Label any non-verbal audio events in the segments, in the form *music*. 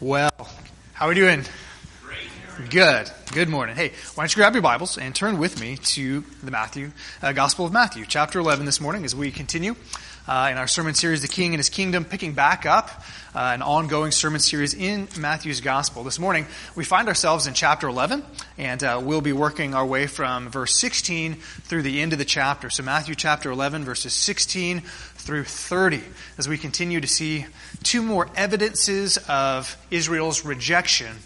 Well, how are we doing? Good. Good morning. Hey, why don't you grab your Bibles and turn with me to the Matthew uh, Gospel of Matthew, chapter 11 this morning as we continue uh, in our sermon series, The King and His Kingdom, picking back up uh, an ongoing sermon series in Matthew's Gospel. This morning, we find ourselves in chapter 11, and uh, we'll be working our way from verse 16 through the end of the chapter. So, Matthew chapter 11, verses 16 through 30, as we continue to see two more evidences of Israel's rejection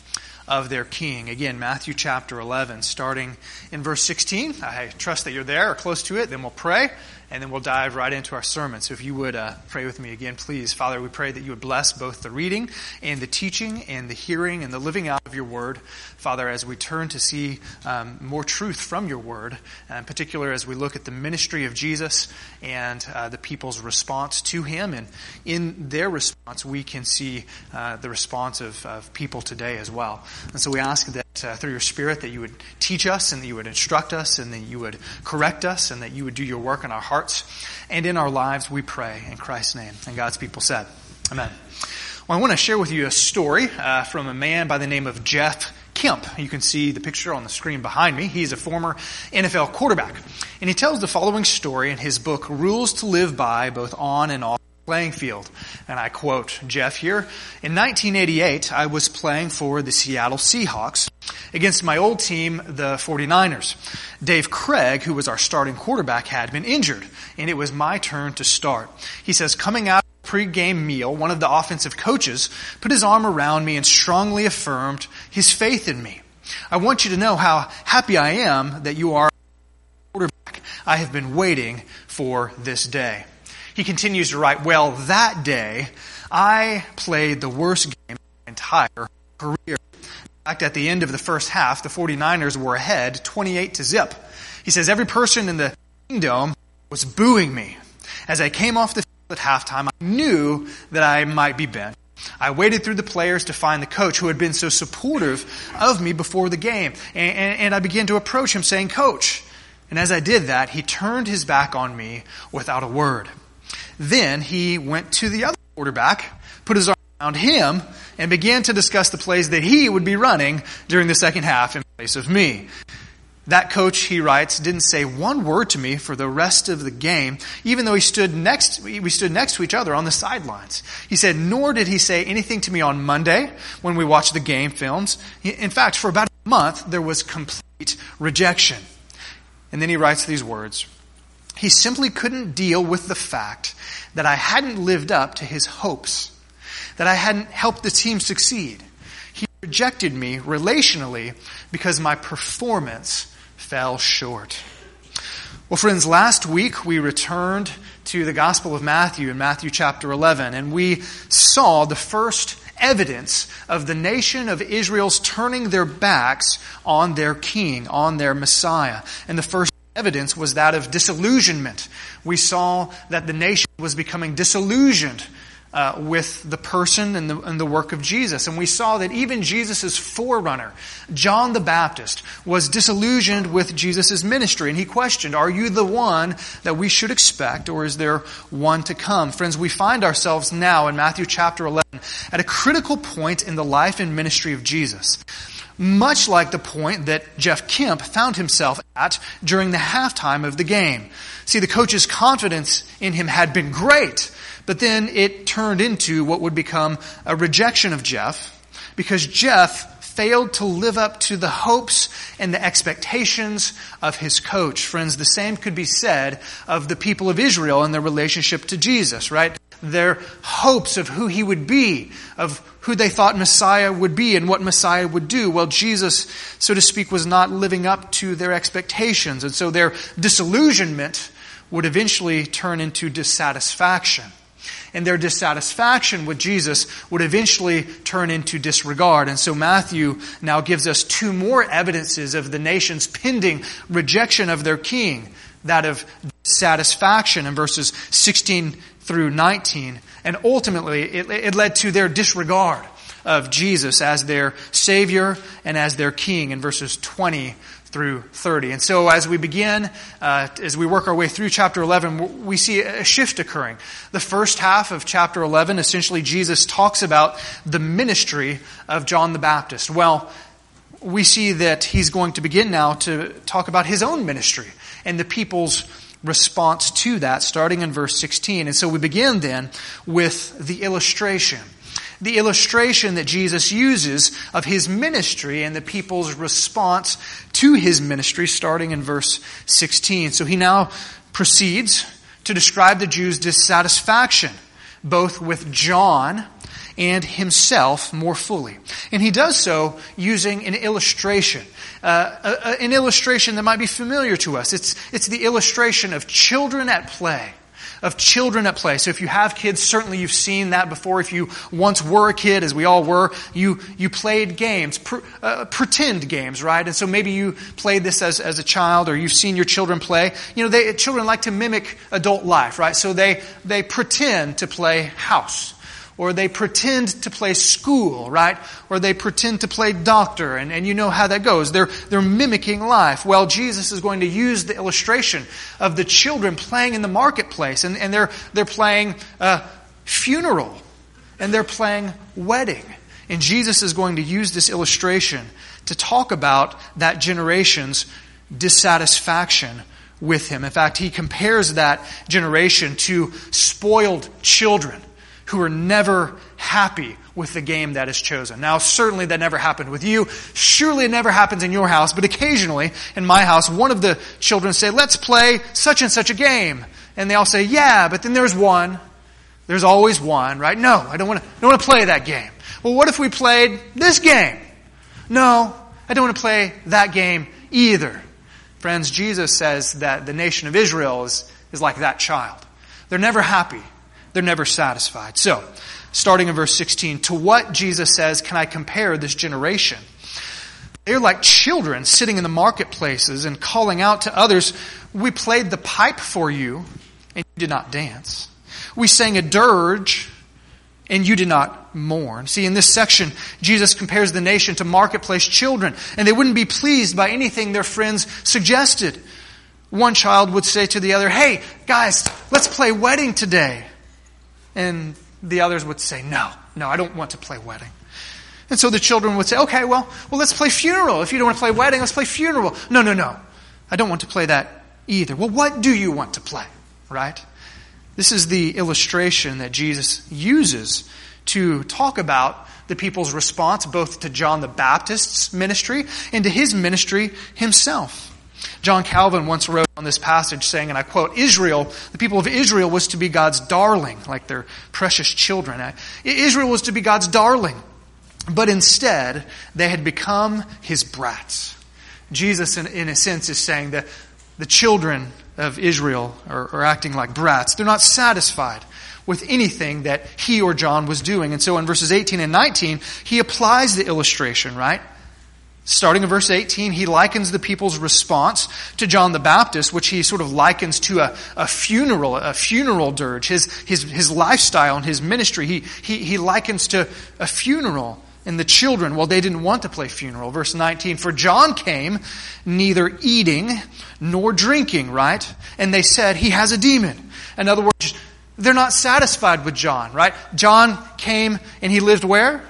of their king. Again, Matthew chapter 11, starting in verse 16. I trust that you're there or close to it. Then we'll pray, and then we'll dive right into our sermon. So if you would uh, pray with me again, please. Father, we pray that you would bless both the reading and the teaching and the hearing and the living out of your word. Father, as we turn to see um, more truth from your word, in particular as we look at the ministry of Jesus and uh, the people's response to him, and in their response, we can see uh, the response of, of people today as well. And so we ask that uh, through your Spirit that you would teach us and that you would instruct us and that you would correct us and that you would do your work in our hearts and in our lives, we pray in Christ's name. And God's people said, Amen. Well, I want to share with you a story uh, from a man by the name of Jeff Kemp. You can see the picture on the screen behind me. He's a former NFL quarterback. And he tells the following story in his book, Rules to Live By, both on and off playing field. And I quote Jeff here In 1988, I was playing for the Seattle Seahawks against my old team, the 49ers. Dave Craig, who was our starting quarterback, had been injured, and it was my turn to start. He says, coming out of meal, one of the offensive coaches put his arm around me and strongly affirmed his faith in me. I want you to know how happy I am that you are quarterback. I have been waiting for this day. He continues to write, Well, that day, I played the worst game of my entire career. Fact, at the end of the first half, the 49ers were ahead 28 to zip. He says, Every person in the Kingdome was booing me. As I came off the field at halftime, I knew that I might be bent. I waited through the players to find the coach who had been so supportive of me before the game. And, and, and I began to approach him saying, Coach. And as I did that, he turned his back on me without a word. Then he went to the other quarterback, put his arm around him, and began to discuss the plays that he would be running during the second half in place of me. That coach, he writes, didn't say one word to me for the rest of the game, even though he stood next, we stood next to each other on the sidelines. He said, nor did he say anything to me on Monday when we watched the game films. In fact, for about a month, there was complete rejection. And then he writes these words. He simply couldn't deal with the fact that I hadn't lived up to his hopes, that I hadn't helped the team succeed. He rejected me relationally because my performance fell short. Well, friends, last week we returned to the Gospel of Matthew in Matthew chapter 11, and we saw the first evidence of the nation of Israel's turning their backs on their king, on their Messiah. And the first evidence was that of disillusionment. We saw that the nation was becoming disillusioned uh, with the person and the, and the work of Jesus. And we saw that even Jesus' forerunner, John the Baptist, was disillusioned with Jesus' ministry. And he questioned, Are you the one that we should expect, or is there one to come? Friends, we find ourselves now in Matthew chapter 11 at a critical point in the life and ministry of Jesus much like the point that Jeff Kemp found himself at during the halftime of the game. See, the coach's confidence in him had been great, but then it turned into what would become a rejection of Jeff because Jeff failed to live up to the hopes and the expectations of his coach. Friends, the same could be said of the people of Israel and their relationship to Jesus, right? their hopes of who he would be, of who they thought Messiah would be and what Messiah would do. Well, Jesus, so to speak, was not living up to their expectations. And so their disillusionment would eventually turn into dissatisfaction. And their dissatisfaction with Jesus would eventually turn into disregard. And so Matthew now gives us two more evidences of the nation's pending rejection of their king that of dissatisfaction in verses 16 through 19. And ultimately, it, it led to their disregard of Jesus as their Savior and as their King in verses 20 through 30. And so as we begin, uh, as we work our way through chapter 11, we see a shift occurring. The first half of chapter 11, essentially Jesus talks about the ministry of John the Baptist. Well, we see that he's going to begin now to talk about his own ministry and the people's response to that, starting in verse 16. And so we begin then with the illustration. The illustration that Jesus uses of his ministry and the people's response to his ministry, starting in verse 16. So he now proceeds to describe the Jews' dissatisfaction, both with John and himself more fully. And he does so using an illustration, uh, a, a, an illustration that might be familiar to us. It's, it's the illustration of children at play of children at play. So if you have kids, certainly you've seen that before. If you once were a kid, as we all were, you, you played games, uh, pretend games, right? And so maybe you played this as, as a child or you've seen your children play. You know, they, children like to mimic adult life, right? So they, they pretend to play house or they pretend to play school, right? Or they pretend to play doctor, and, and you know how that goes. They're, they're mimicking life. Well, Jesus is going to use the illustration of the children playing in the marketplace, and, and they're, they're playing a funeral, and they're playing wedding. And Jesus is going to use this illustration to talk about that generation's dissatisfaction with him. In fact, he compares that generation to spoiled children who are never happy with the game that is chosen. Now, certainly that never happened with you. Surely it never happens in your house, but occasionally in my house, one of the children say, let's play such and such a game. And they all say, yeah, but then there's one. There's always one, right? No, I don't want to, don't want to play that game. Well, what if we played this game? No, I don't want to play that game either. Friends, Jesus says that the nation of Israel is, is like that child. They're never happy they're never satisfied. So, starting in verse 16, to what Jesus says can I compare this generation? They're like children sitting in the marketplaces and calling out to others, We played the pipe for you, and you did not dance. We sang a dirge, and you did not mourn. See, in this section, Jesus compares the nation to marketplace children, and they wouldn't be pleased by anything their friends suggested. One child would say to the other, Hey, guys, let's play wedding today. And the others would say, No, no, I don't want to play wedding. And so the children would say, Okay, well, well, let's play funeral. If you don't want to play wedding, let's play funeral. No, no, no. I don't want to play that either. Well, what do you want to play? Right? This is the illustration that Jesus uses to talk about the people's response both to John the Baptist's ministry and to his ministry himself. John Calvin once wrote on this passage saying, and I quote, Israel, the people of Israel was to be God's darling, like their precious children. Uh, Israel was to be God's darling, but instead they had become his brats. Jesus, in, in a sense, is saying that the children of Israel are, are acting like brats. They're not satisfied with anything that he or John was doing. And so in verses 18 and 19, he applies the illustration, right? Starting in verse 18, he likens the people's response to John the Baptist, which he sort of likens to a, a funeral, a funeral dirge. His, his, his lifestyle and his ministry, he, he, he likens to a funeral. And the children, well, they didn't want to play funeral. Verse 19, for John came neither eating nor drinking, right? And they said, he has a demon. In other words, they're not satisfied with John, right? John came and he lived where?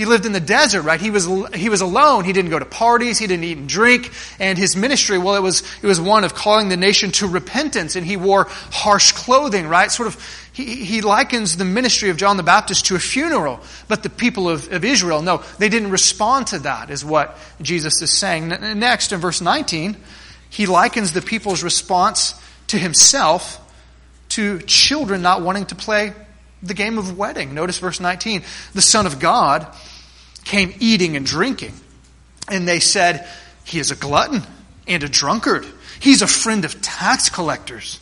He lived in the desert, right? He was, he was alone. He didn't go to parties. He didn't eat and drink. And his ministry, well, it was, it was one of calling the nation to repentance. And he wore harsh clothing, right? Sort of, he, he likens the ministry of John the Baptist to a funeral. But the people of, of Israel, no, they didn't respond to that, is what Jesus is saying. Next, in verse 19, he likens the people's response to himself to children not wanting to play the game of wedding. Notice verse 19. The Son of God came eating and drinking. And they said, He is a glutton and a drunkard. He's a friend of tax collectors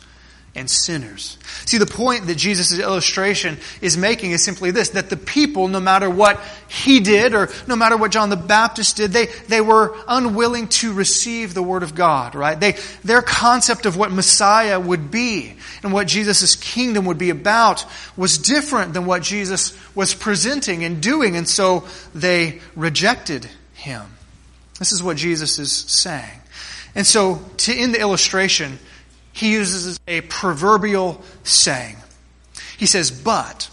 and sinners. See, the point that Jesus' illustration is making is simply this that the people, no matter what he did or no matter what John the Baptist did, they, they were unwilling to receive the Word of God, right? They, their concept of what Messiah would be and what Jesus' kingdom would be about was different than what Jesus was presenting and doing, and so they rejected him. This is what Jesus is saying. And so, to end the illustration, he uses a proverbial saying. He says, But,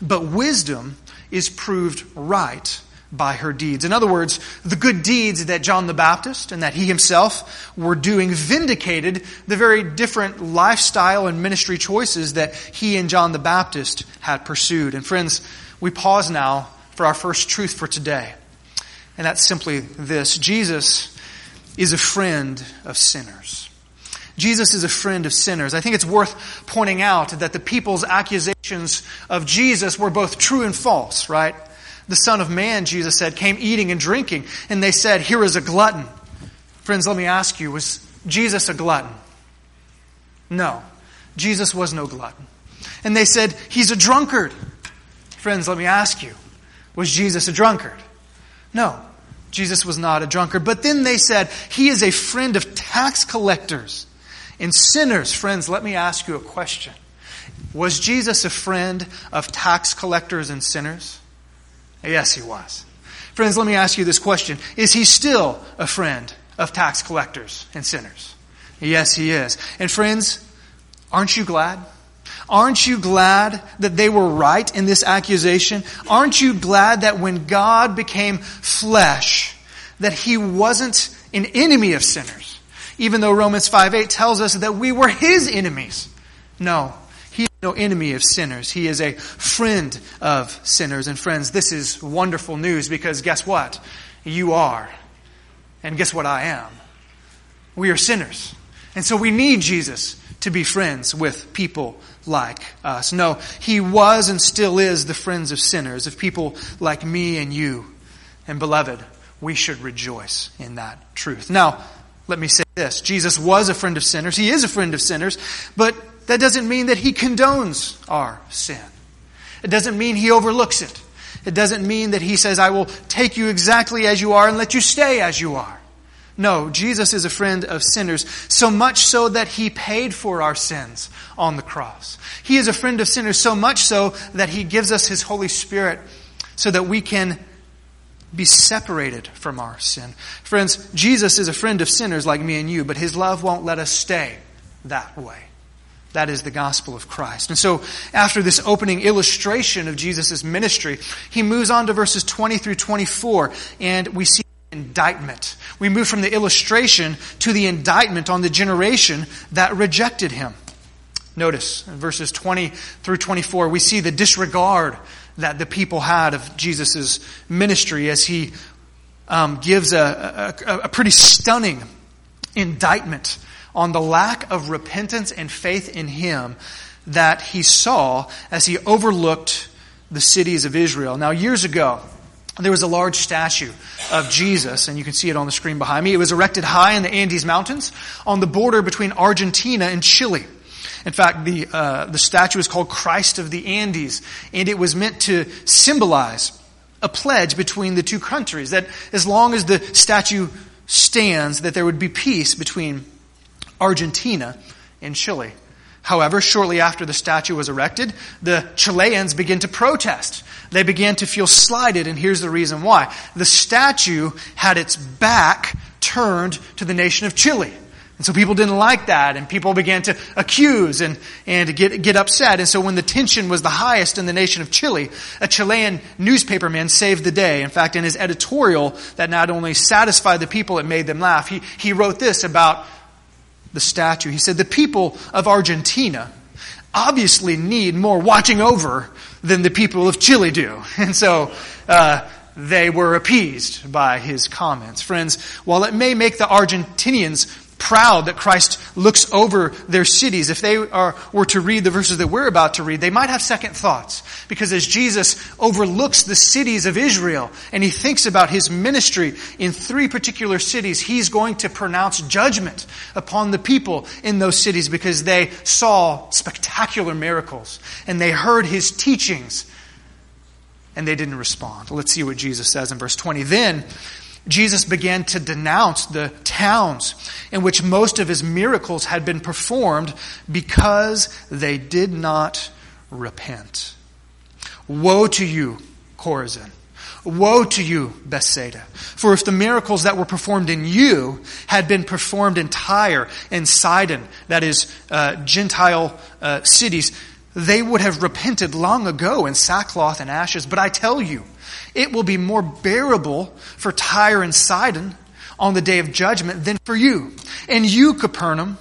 but wisdom is proved right by her deeds. In other words, the good deeds that John the Baptist and that he himself were doing vindicated the very different lifestyle and ministry choices that he and John the Baptist had pursued. And friends, we pause now for our first truth for today. And that's simply this Jesus is a friend of sinners. Jesus is a friend of sinners. I think it's worth pointing out that the people's accusations of Jesus were both true and false, right? The Son of Man, Jesus said, came eating and drinking, and they said, Here is a glutton. Friends, let me ask you, was Jesus a glutton? No. Jesus was no glutton. And they said, He's a drunkard. Friends, let me ask you, was Jesus a drunkard? No. Jesus was not a drunkard. But then they said, He is a friend of tax collectors and sinners. Friends, let me ask you a question. Was Jesus a friend of tax collectors and sinners? Yes, he was. Friends, let me ask you this question. Is he still a friend of tax collectors and sinners? Yes, he is. And friends, aren't you glad? Aren't you glad that they were right in this accusation? Aren't you glad that when God became flesh, that he wasn't an enemy of sinners? Even though Romans 5 8 tells us that we were his enemies. No, he is no enemy of sinners. He is a friend of sinners. And friends, this is wonderful news because guess what? You are. And guess what I am? We are sinners. And so we need Jesus to be friends with people like us. No, he was and still is the friends of sinners, of people like me and you. And beloved, we should rejoice in that truth. Now, let me say this. Jesus was a friend of sinners. He is a friend of sinners, but that doesn't mean that he condones our sin. It doesn't mean he overlooks it. It doesn't mean that he says, I will take you exactly as you are and let you stay as you are. No, Jesus is a friend of sinners, so much so that he paid for our sins on the cross. He is a friend of sinners so much so that he gives us his Holy Spirit so that we can be separated from our sin. Friends, Jesus is a friend of sinners like me and you, but his love won't let us stay that way. That is the gospel of Christ. And so, after this opening illustration of Jesus' ministry, he moves on to verses 20 through 24, and we see indictment. We move from the illustration to the indictment on the generation that rejected him. Notice in verses 20 through 24, we see the disregard that the people had of Jesus' ministry as he um, gives a, a, a pretty stunning indictment on the lack of repentance and faith in him that he saw as he overlooked the cities of Israel. Now, years ago, there was a large statue of Jesus, and you can see it on the screen behind me. It was erected high in the Andes Mountains on the border between Argentina and Chile. In fact, the, uh, the statue is called Christ of the Andes, and it was meant to symbolize a pledge between the two countries that as long as the statue stands, that there would be peace between Argentina and Chile. However, shortly after the statue was erected, the Chileans began to protest. They began to feel slighted, and here's the reason why. The statue had its back turned to the nation of Chile. And so people didn't like that, and people began to accuse and, and get, get upset. And so when the tension was the highest in the nation of Chile, a Chilean newspaperman saved the day. In fact, in his editorial that not only satisfied the people, it made them laugh. He, he wrote this about the statue. He said, The people of Argentina obviously need more watching over than the people of Chile do. *laughs* And so, uh, they were appeased by his comments. Friends, while it may make the Argentinians proud that Christ looks over their cities. If they are, were to read the verses that we're about to read, they might have second thoughts. Because as Jesus overlooks the cities of Israel and he thinks about his ministry in three particular cities, he's going to pronounce judgment upon the people in those cities because they saw spectacular miracles and they heard his teachings and they didn't respond. Let's see what Jesus says in verse 20. Then Jesus began to denounce the towns in which most of his miracles had been performed because they did not repent. Woe to you, Chorazin! Woe to you, Bethsaida! For if the miracles that were performed in you had been performed in Tyre and Sidon, that is, uh, Gentile uh, cities, they would have repented long ago in sackcloth and ashes. But I tell you, it will be more bearable for Tyre and Sidon on the day of judgment than for you. And you, Capernaum,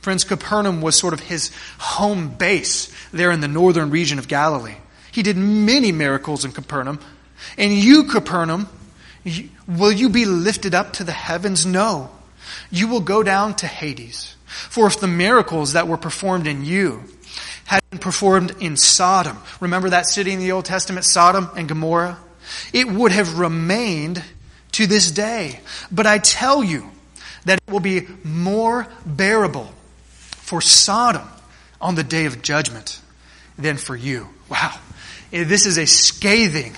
friends, Capernaum was sort of his home base there in the northern region of Galilee. He did many miracles in Capernaum. And you, Capernaum, will you be lifted up to the heavens? No. You will go down to Hades. For if the miracles that were performed in you had been performed in Sodom, remember that city in the Old Testament, Sodom and Gomorrah? It would have remained to this day. But I tell you that it will be more bearable for Sodom on the day of judgment than for you. Wow. Eh, this is a scathing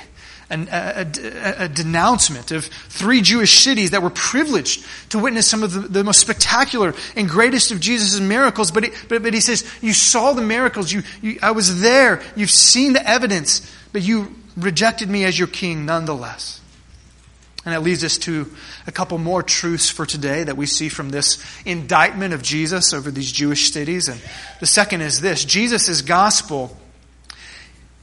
an, a, a, a, denouncement of three Jewish cities that were privileged to witness some of the, the most spectacular and greatest of Jesus' miracles. But, it, but, but he says, You saw the miracles. You, you, I was there. You've seen the evidence, but you rejected me as your king nonetheless. And that leads us to a couple more truths for today that we see from this indictment of Jesus over these Jewish cities. And the second is this Jesus' gospel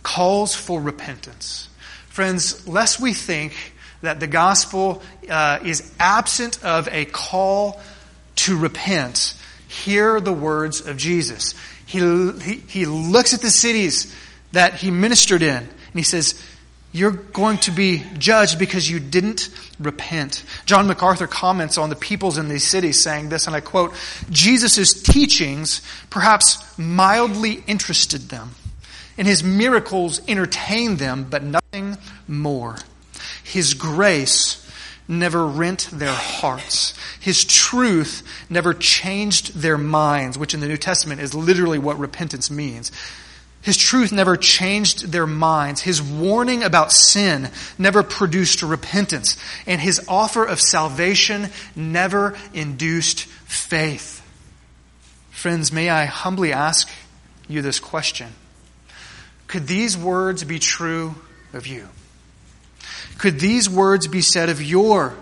calls for repentance. Friends, lest we think that the gospel uh, is absent of a call to repent, hear the words of Jesus. He, he, he looks at the cities that he ministered in, and he says, You're going to be judged because you didn't repent. John MacArthur comments on the peoples in these cities, saying this, and I quote Jesus' teachings perhaps mildly interested them and his miracles entertained them, but nothing more. His grace never rent their hearts. His truth never changed their minds, which in the New Testament is literally what repentance means. His truth never changed their minds. His warning about sin never produced repentance. And his offer of salvation never induced faith. Friends, may I humbly ask you this question? Could these words be true of you? Could these words be said of your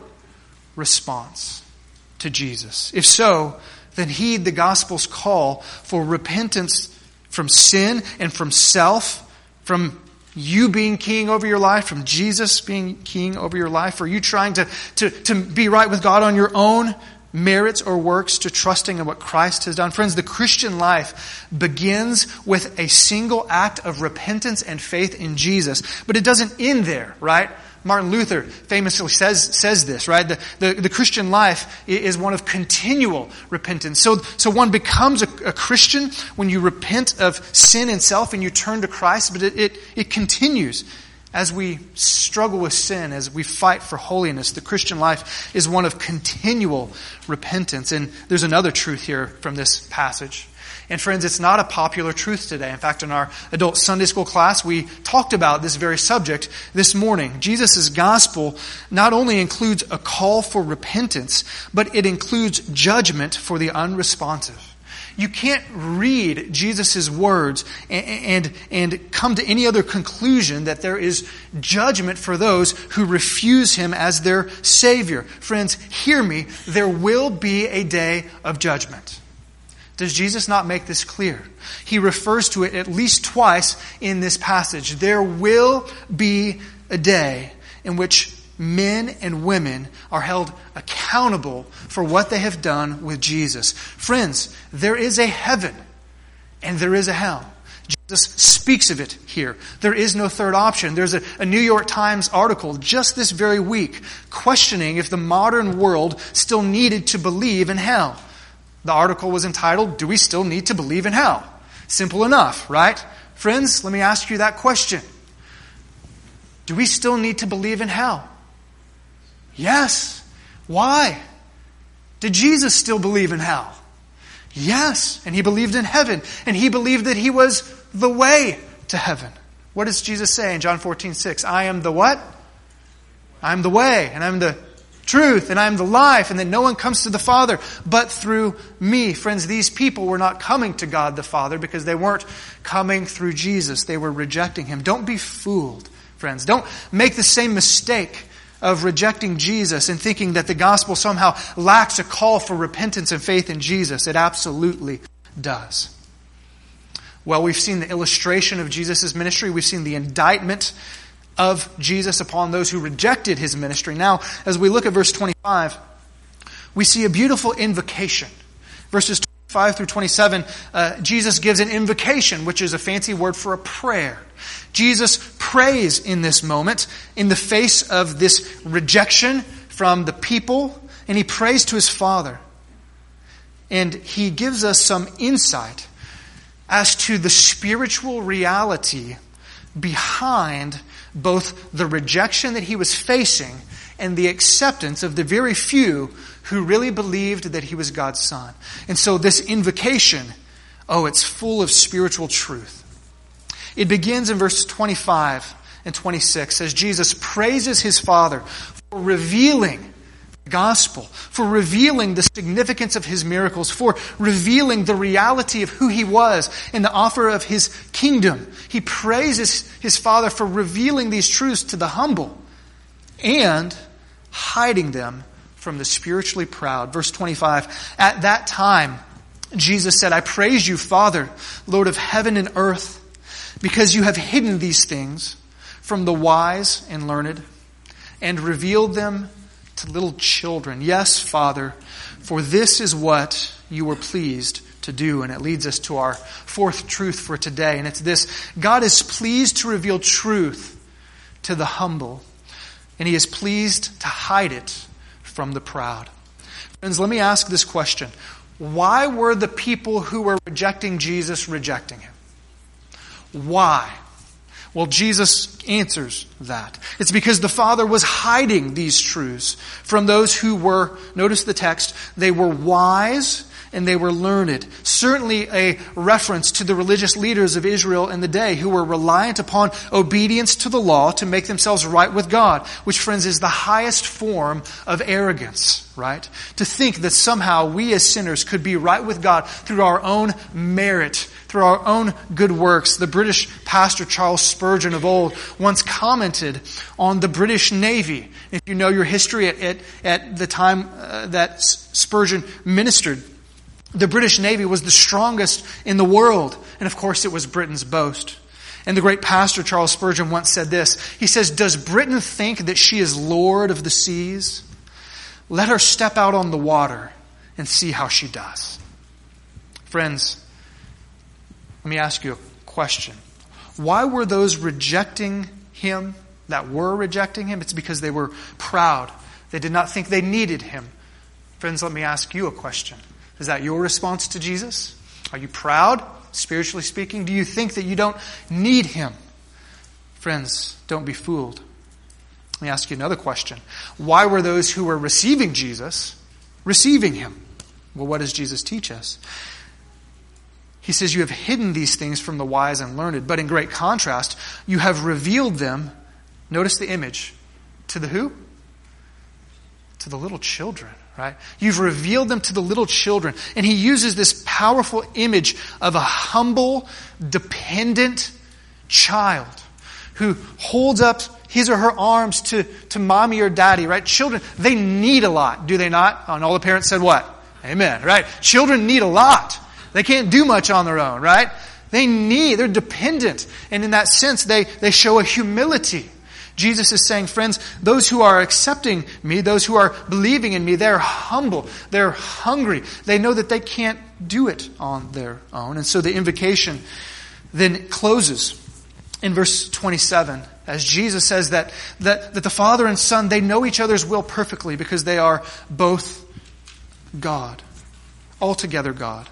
response to Jesus? If so, then heed the gospel's call for repentance from sin and from self, from you being king over your life, from Jesus being king over your life? Are you trying to, to, to be right with God on your own? merits or works to trusting in what Christ has done. Friends, the Christian life begins with a single act of repentance and faith in Jesus, but it doesn't end there, right? Martin Luther famously says, says this, right? The, the, the Christian life is one of continual repentance. So, so one becomes a, a, Christian when you repent of sin and self and you turn to Christ, but it, it, it continues as we struggle with sin, as we fight for holiness, the Christian life is one of continual repentance. And there's another truth here from this passage. And friends, it's not a popular truth today. In fact, in our adult Sunday school class, we talked about this very subject this morning. Jesus' gospel not only includes a call for repentance, but it includes judgment for the unresponsive. You can't read Jesus' words and, and, and come to any other conclusion that there is judgment for those who refuse him as their Savior. Friends, hear me. There will be a day of judgment. Does Jesus not make this clear? He refers to it at least twice in this passage. There will be a day in which men and women are held accountable for what they have done with Jesus. Friends, there is a heaven and there is a hell. Jesus speaks of it here. There is no third option. There's a, a, New York Times article just this very week questioning if the modern world still needed to believe in hell. The article was entitled, Do We Still Need to Believe in Hell? Simple enough, right? Friends, let me ask you that question. Do we still need to believe in hell? Yes. Why? Did Jesus still believe in hell? Yes. And he believed in heaven. And he believed that he was the way to heaven. What does Jesus say in John 14, 6? I am the what? I'm the way, and I'm the truth, and I'm the life, and that no one comes to the Father but through me. Friends, these people were not coming to God the Father because they weren't coming through Jesus. They were rejecting Him. Don't be fooled friends. Don't make the same mistake of rejecting Jesus and thinking that the gospel somehow lacks a call for repentance and faith in Jesus. It absolutely does. Well, we've seen the illustration of Jesus' ministry. We've seen the indictment of Jesus upon those who rejected his ministry. Now, as we look at verse 25, we see a beautiful invocation. Verses 25 through 27, uh, Jesus gives an invocation, which is a fancy word for a prayer. Jesus prays in this moment in the face of this rejection from the people, and he prays to his Father. And he gives us some insight as to the spiritual reality behind both the rejection that he was facing and the acceptance of the very few who really believed that he was God's son. And so this invocation, oh, it's full of spiritual truth. It begins in verse 25 and 26 as Jesus praises his Father for revealing gospel, for revealing the significance of his miracles, for revealing the reality of who he was and the offer of his kingdom. He praises his Father for revealing these truths to the humble and hiding them from the spiritually proud. Verse 25 At that time, Jesus said, I praise you, Father, Lord of heaven and earth, because you have hidden these things from the wise and learned and revealed them to little children. Yes, Father, for this is what you were pleased to do. And it leads us to our fourth truth for today. And it's this God is pleased to reveal truth to the humble, and He is pleased to hide it from the proud. Friends, let me ask this question. Why were the people who were rejecting Jesus rejecting him? Why? Well, Jesus answers that. It's because the Father was hiding these truths from those who were, notice the text, they were wise and they were learned. Certainly a reference to the religious leaders of Israel in the day who were reliant upon obedience to the law to make themselves right with God, which, friends, is the highest form of arrogance, right? To think that somehow we as sinners could be right with God through our own merit, through our own good works. The British pastor Charles Spurgeon of old once commented on the British Navy. If you know your history at, at, at the time uh, that Spurgeon ministered, the British Navy was the strongest in the world, and of course it was Britain's boast. And the great pastor Charles Spurgeon once said this. He says, Does Britain think that she is Lord of the seas? Let her step out on the water and see how she does. Friends, let me ask you a question. Why were those rejecting him that were rejecting him? It's because they were proud. They did not think they needed him. Friends, let me ask you a question. Is that your response to Jesus? Are you proud, spiritually speaking? Do you think that you don't need Him? Friends, don't be fooled. Let me ask you another question. Why were those who were receiving Jesus receiving Him? Well, what does Jesus teach us? He says, You have hidden these things from the wise and learned, but in great contrast, you have revealed them. Notice the image. To the who? To the little children right? You've revealed them to the little children. And he uses this powerful image of a humble, dependent child who holds up his or her arms to, to mommy or daddy, right? Children, they need a lot, do they not? And all the parents said what? Amen, right? Children need a lot. They can't do much on their own, right? They need, they're dependent. And in that sense, they, they show a humility. Jesus is saying, friends, those who are accepting me, those who are believing in me, they're humble, they're hungry. They know that they can't do it on their own. And so the invocation then closes in verse 27 as Jesus says that, that, that the Father and Son, they know each other's will perfectly because they are both God, altogether God,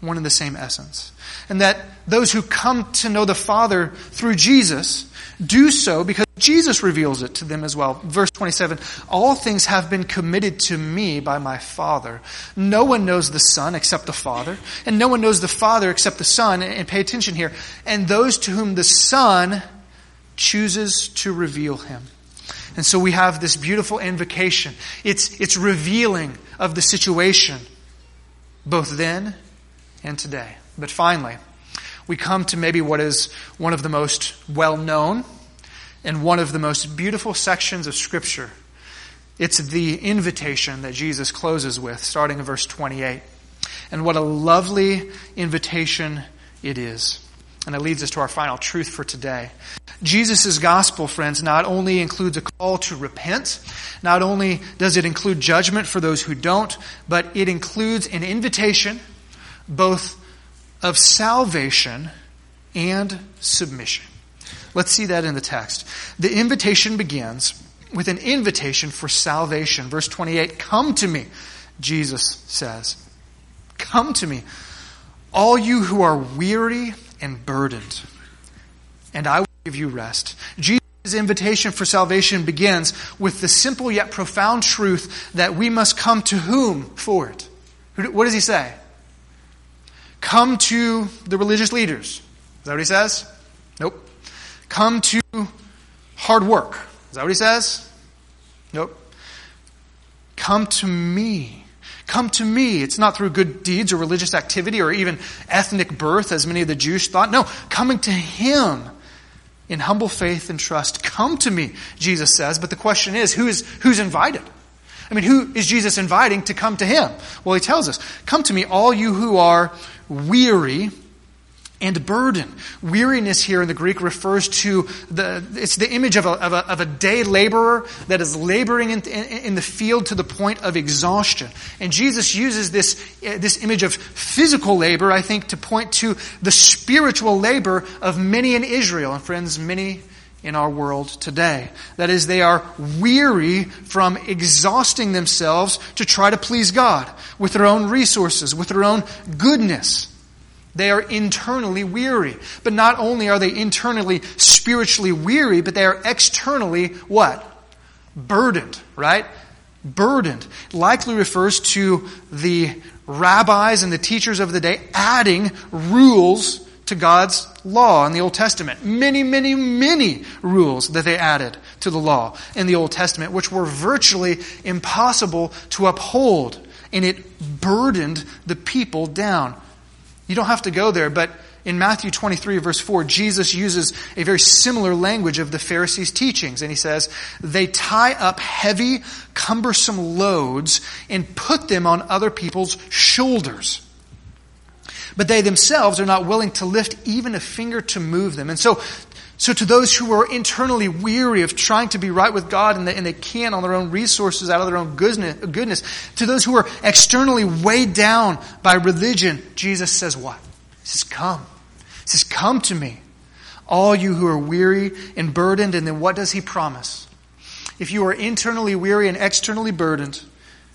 one and the same essence. And that those who come to know the Father through Jesus do so because Jesus reveals it to them as well. Verse 27 All things have been committed to me by my Father. No one knows the Son except the Father, and no one knows the Father except the Son. And pay attention here. And those to whom the Son chooses to reveal him. And so we have this beautiful invocation. It's, it's revealing of the situation, both then and today. But finally, we come to maybe what is one of the most well known and one of the most beautiful sections of Scripture. It's the invitation that Jesus closes with, starting in verse 28. And what a lovely invitation it is. And it leads us to our final truth for today. Jesus' gospel, friends, not only includes a call to repent, not only does it include judgment for those who don't, but it includes an invitation both of salvation and submission. Let's see that in the text. The invitation begins with an invitation for salvation. Verse 28 Come to me, Jesus says. Come to me, all you who are weary and burdened, and I will give you rest. Jesus' invitation for salvation begins with the simple yet profound truth that we must come to whom for it? What does he say? Come to the religious leaders. Is that what he says? Nope. Come to hard work. Is that what he says? Nope. Come to me. Come to me. It's not through good deeds or religious activity or even ethnic birth, as many of the Jews thought. No, coming to him in humble faith and trust. Come to me, Jesus says. But the question is, who is who's invited? I mean, who is Jesus inviting to come to him? Well, he tells us, Come to me, all you who are weary and burden. Weariness here in the Greek refers to the, it's the image of a, of a, of a day laborer that is laboring in, in, in, the field to the point of exhaustion. And Jesus uses this, uh, this image of physical labor, I think, to point to the spiritual labor of many in Israel. And friends, many in our world today. That is, they are weary from exhausting themselves to try to please God with their own resources, with their own goodness. They are internally weary. But not only are they internally spiritually weary, but they are externally what? Burdened, right? Burdened. Likely refers to the rabbis and the teachers of the day adding rules to God's law in the Old Testament. Many, many, many rules that they added to the law in the Old Testament, which were virtually impossible to uphold. And it burdened the people down. You don't have to go there, but in Matthew 23, verse 4, Jesus uses a very similar language of the Pharisees' teachings. And he says, They tie up heavy, cumbersome loads and put them on other people's shoulders but they themselves are not willing to lift even a finger to move them. And so, so to those who are internally weary of trying to be right with God and they, and they can't on their own resources, out of their own goodness, goodness, to those who are externally weighed down by religion, Jesus says what? He says, come. He says, come to me. All you who are weary and burdened. And then what does he promise? If you are internally weary and externally burdened,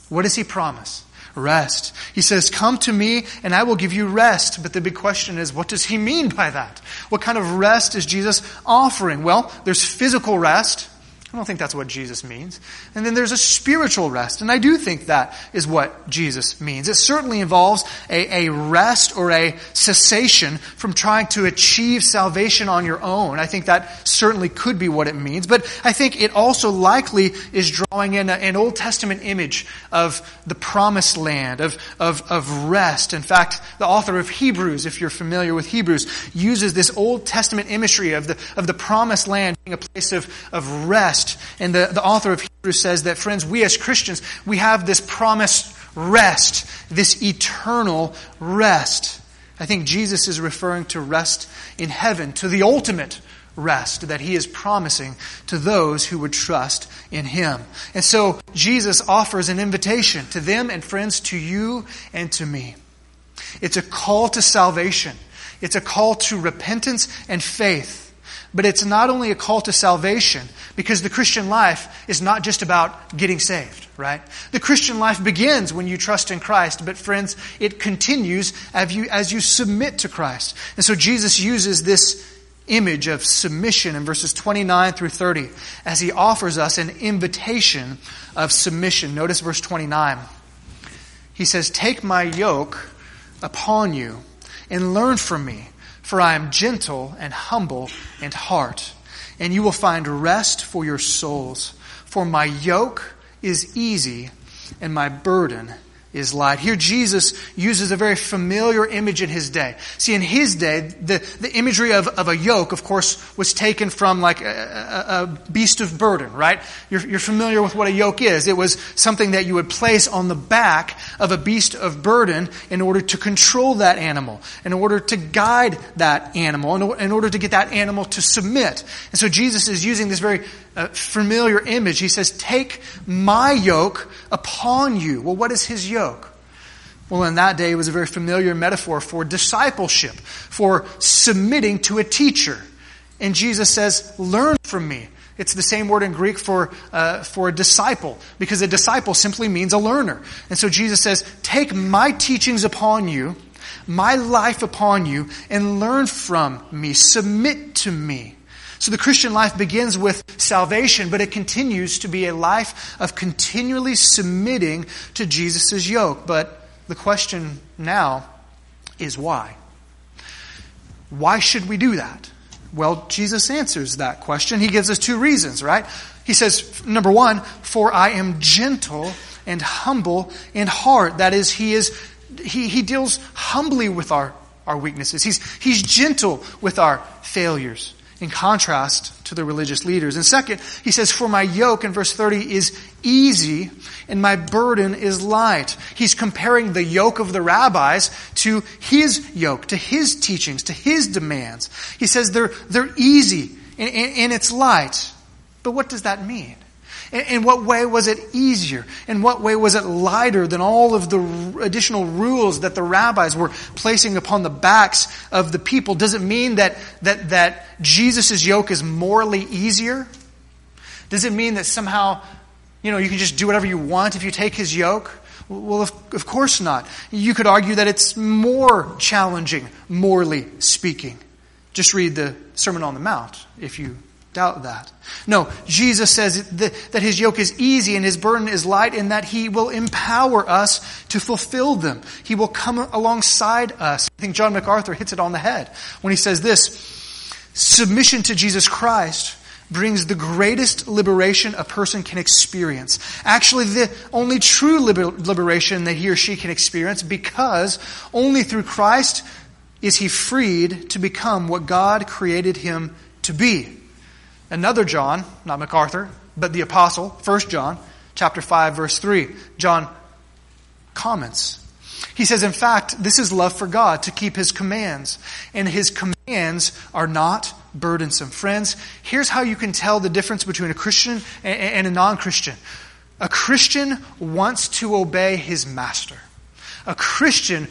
what does he promise? Rest. He says, Come to me and I will give you rest. But the big question is, what does he mean by that? What kind of rest is Jesus offering? Well, there's physical rest. I don't think that's what Jesus means. And then there's a spiritual rest. And I do think that is what Jesus means. It certainly involves a, a, rest or a cessation from trying to achieve salvation on your own. I think that certainly could be what it means. But I think it also likely is drawing in a, an Old Testament image of the promised land, of, of, of rest. In fact, the author of Hebrews, if you're familiar with Hebrews, uses this Old Testament imagery of the, of the promised land a place of, of rest. And the, the author of Hebrews says that, friends, we as Christians, we have this promised rest, this eternal rest. I think Jesus is referring to rest in heaven, to the ultimate rest that he is promising to those who would trust in him. And so Jesus offers an invitation to them and friends, to you and to me. It's a call to salvation. It's a call to repentance and faith. But it's not only a call to salvation, because the Christian life is not just about getting saved, right? The Christian life begins when you trust in Christ, but friends, it continues as you, as you submit to Christ. And so Jesus uses this image of submission in verses 29 through 30 as he offers us an invitation of submission. Notice verse 29. He says, Take my yoke upon you and learn from me for I am gentle and humble in heart, and you will find rest for your souls. For my yoke is easy and my burden is light. Here Jesus uses a very familiar image in his day. See, in his day, the, the imagery of, of a yoke, of course, was taken from like a, a, beast of burden, right? You're, you're familiar with what a yoke is. It was something that you would place on the back of a beast of burden in order to control that animal, in order to guide that animal, in order to get that animal to submit. And so Jesus is using this very uh, familiar image. He says, Take my yoke upon you. Well, what is his yoke? Well, in that day, it was a very familiar metaphor for discipleship, for submitting to a teacher. And Jesus says, Learn from me. It's the same word in Greek for, uh, for a disciple, because a disciple simply means a learner. And so Jesus says, Take my teachings upon you, my life upon you, and learn from me. Submit to me. So the Christian life begins with salvation, but it continues to be a life of continually submitting to Jesus' yoke. But the question now is why? Why should we do that? Well, Jesus answers that question. He gives us two reasons, right? He says, number one, for I am gentle and humble in heart. That is, he is, he, he deals humbly with our, our weaknesses. He's, he's gentle with our failures in contrast to the religious leaders. And second, he says, For my yoke, in verse 30, is easy and my burden is light. He's comparing the yoke of the rabbis to his yoke, to his teachings, to his demands. He says they're, they're easy and, and, and it's light. But what does that mean? In what way was it easier? In what way was it lighter than all of the additional rules that the rabbis were placing upon the backs of the people? Does it mean that, that, that Jesus' yoke is morally easier? Does it mean that somehow, you know, you can just do whatever you want if you take his yoke? Well, of, of course not. You could argue that it's more challenging, morally speaking. Just read the Sermon on the Mount if you doubt that. No, Jesus says that his yoke is easy and his burden is light and that he will empower us to fulfill them. He will come alongside us. I think John MacArthur hits it on the head when he says this Submission to Jesus Christ brings the greatest liberation a person can experience. Actually, the only true liberation that he or she can experience because only through Christ is he freed to become what God created him to be. Another John, not MacArthur, but the apostle, 1 John, chapter 5, verse 3, John comments. He says, in fact, this is love for God, to keep his commands. And his commands are not burdensome. Friends, here's how you can tell the difference between a Christian and a non Christian. A Christian wants to obey his master. A Christian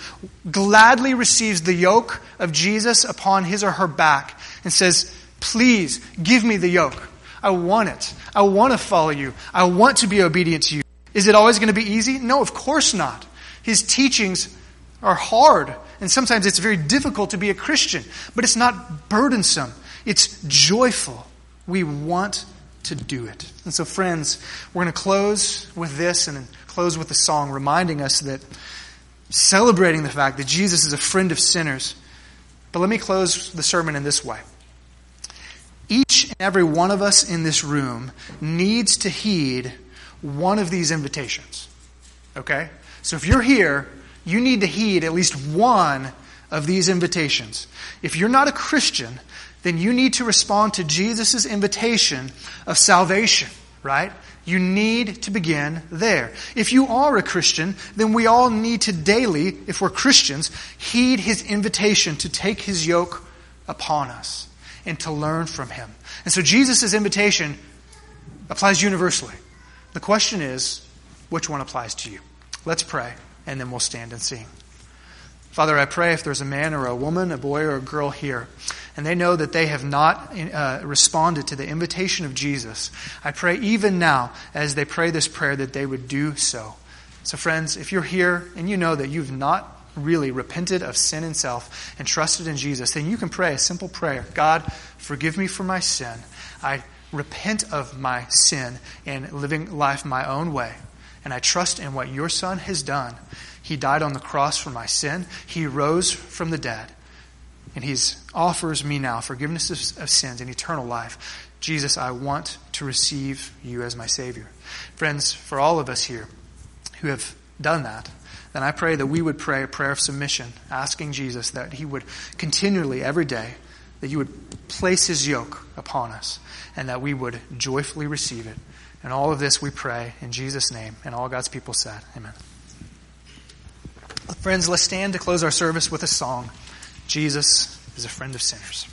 gladly receives the yoke of Jesus upon his or her back and says, Please give me the yoke. I want it. I want to follow you. I want to be obedient to you. Is it always going to be easy? No, of course not. His teachings are hard, and sometimes it's very difficult to be a Christian, but it's not burdensome. It's joyful. We want to do it. And so, friends, we're going to close with this and close with a song reminding us that celebrating the fact that Jesus is a friend of sinners. But let me close the sermon in this way. Every one of us in this room needs to heed one of these invitations. Okay? So if you're here, you need to heed at least one of these invitations. If you're not a Christian, then you need to respond to Jesus' invitation of salvation, right? You need to begin there. If you are a Christian, then we all need to daily, if we're Christians, heed his invitation to take his yoke upon us and to learn from him. And so Jesus' invitation applies universally. The question is, which one applies to you? Let's pray, and then we'll stand and sing. Father, I pray if there's a man or a woman, a boy or a girl here, and they know that they have not uh, responded to the invitation of Jesus, I pray even now, as they pray this prayer, that they would do so. So, friends, if you're here and you know that you've not really repented of sin and self and trusted in Jesus, then you can pray a simple prayer God, forgive me for my sin. I repent of my sin and living life my own way. And I trust in what your Son has done. He died on the cross for my sin, He rose from the dead. And He offers me now forgiveness of, of sins and eternal life. Jesus, I want to receive you as my Savior. Friends, for all of us here who have done that, then I pray that we would pray a prayer of submission, asking Jesus that he would continually, every day, that you would place his yoke upon us, and that we would joyfully receive it. And all of this we pray in Jesus' name. And all God's people said, Amen. Friends, let's stand to close our service with a song. Jesus is a friend of sinners.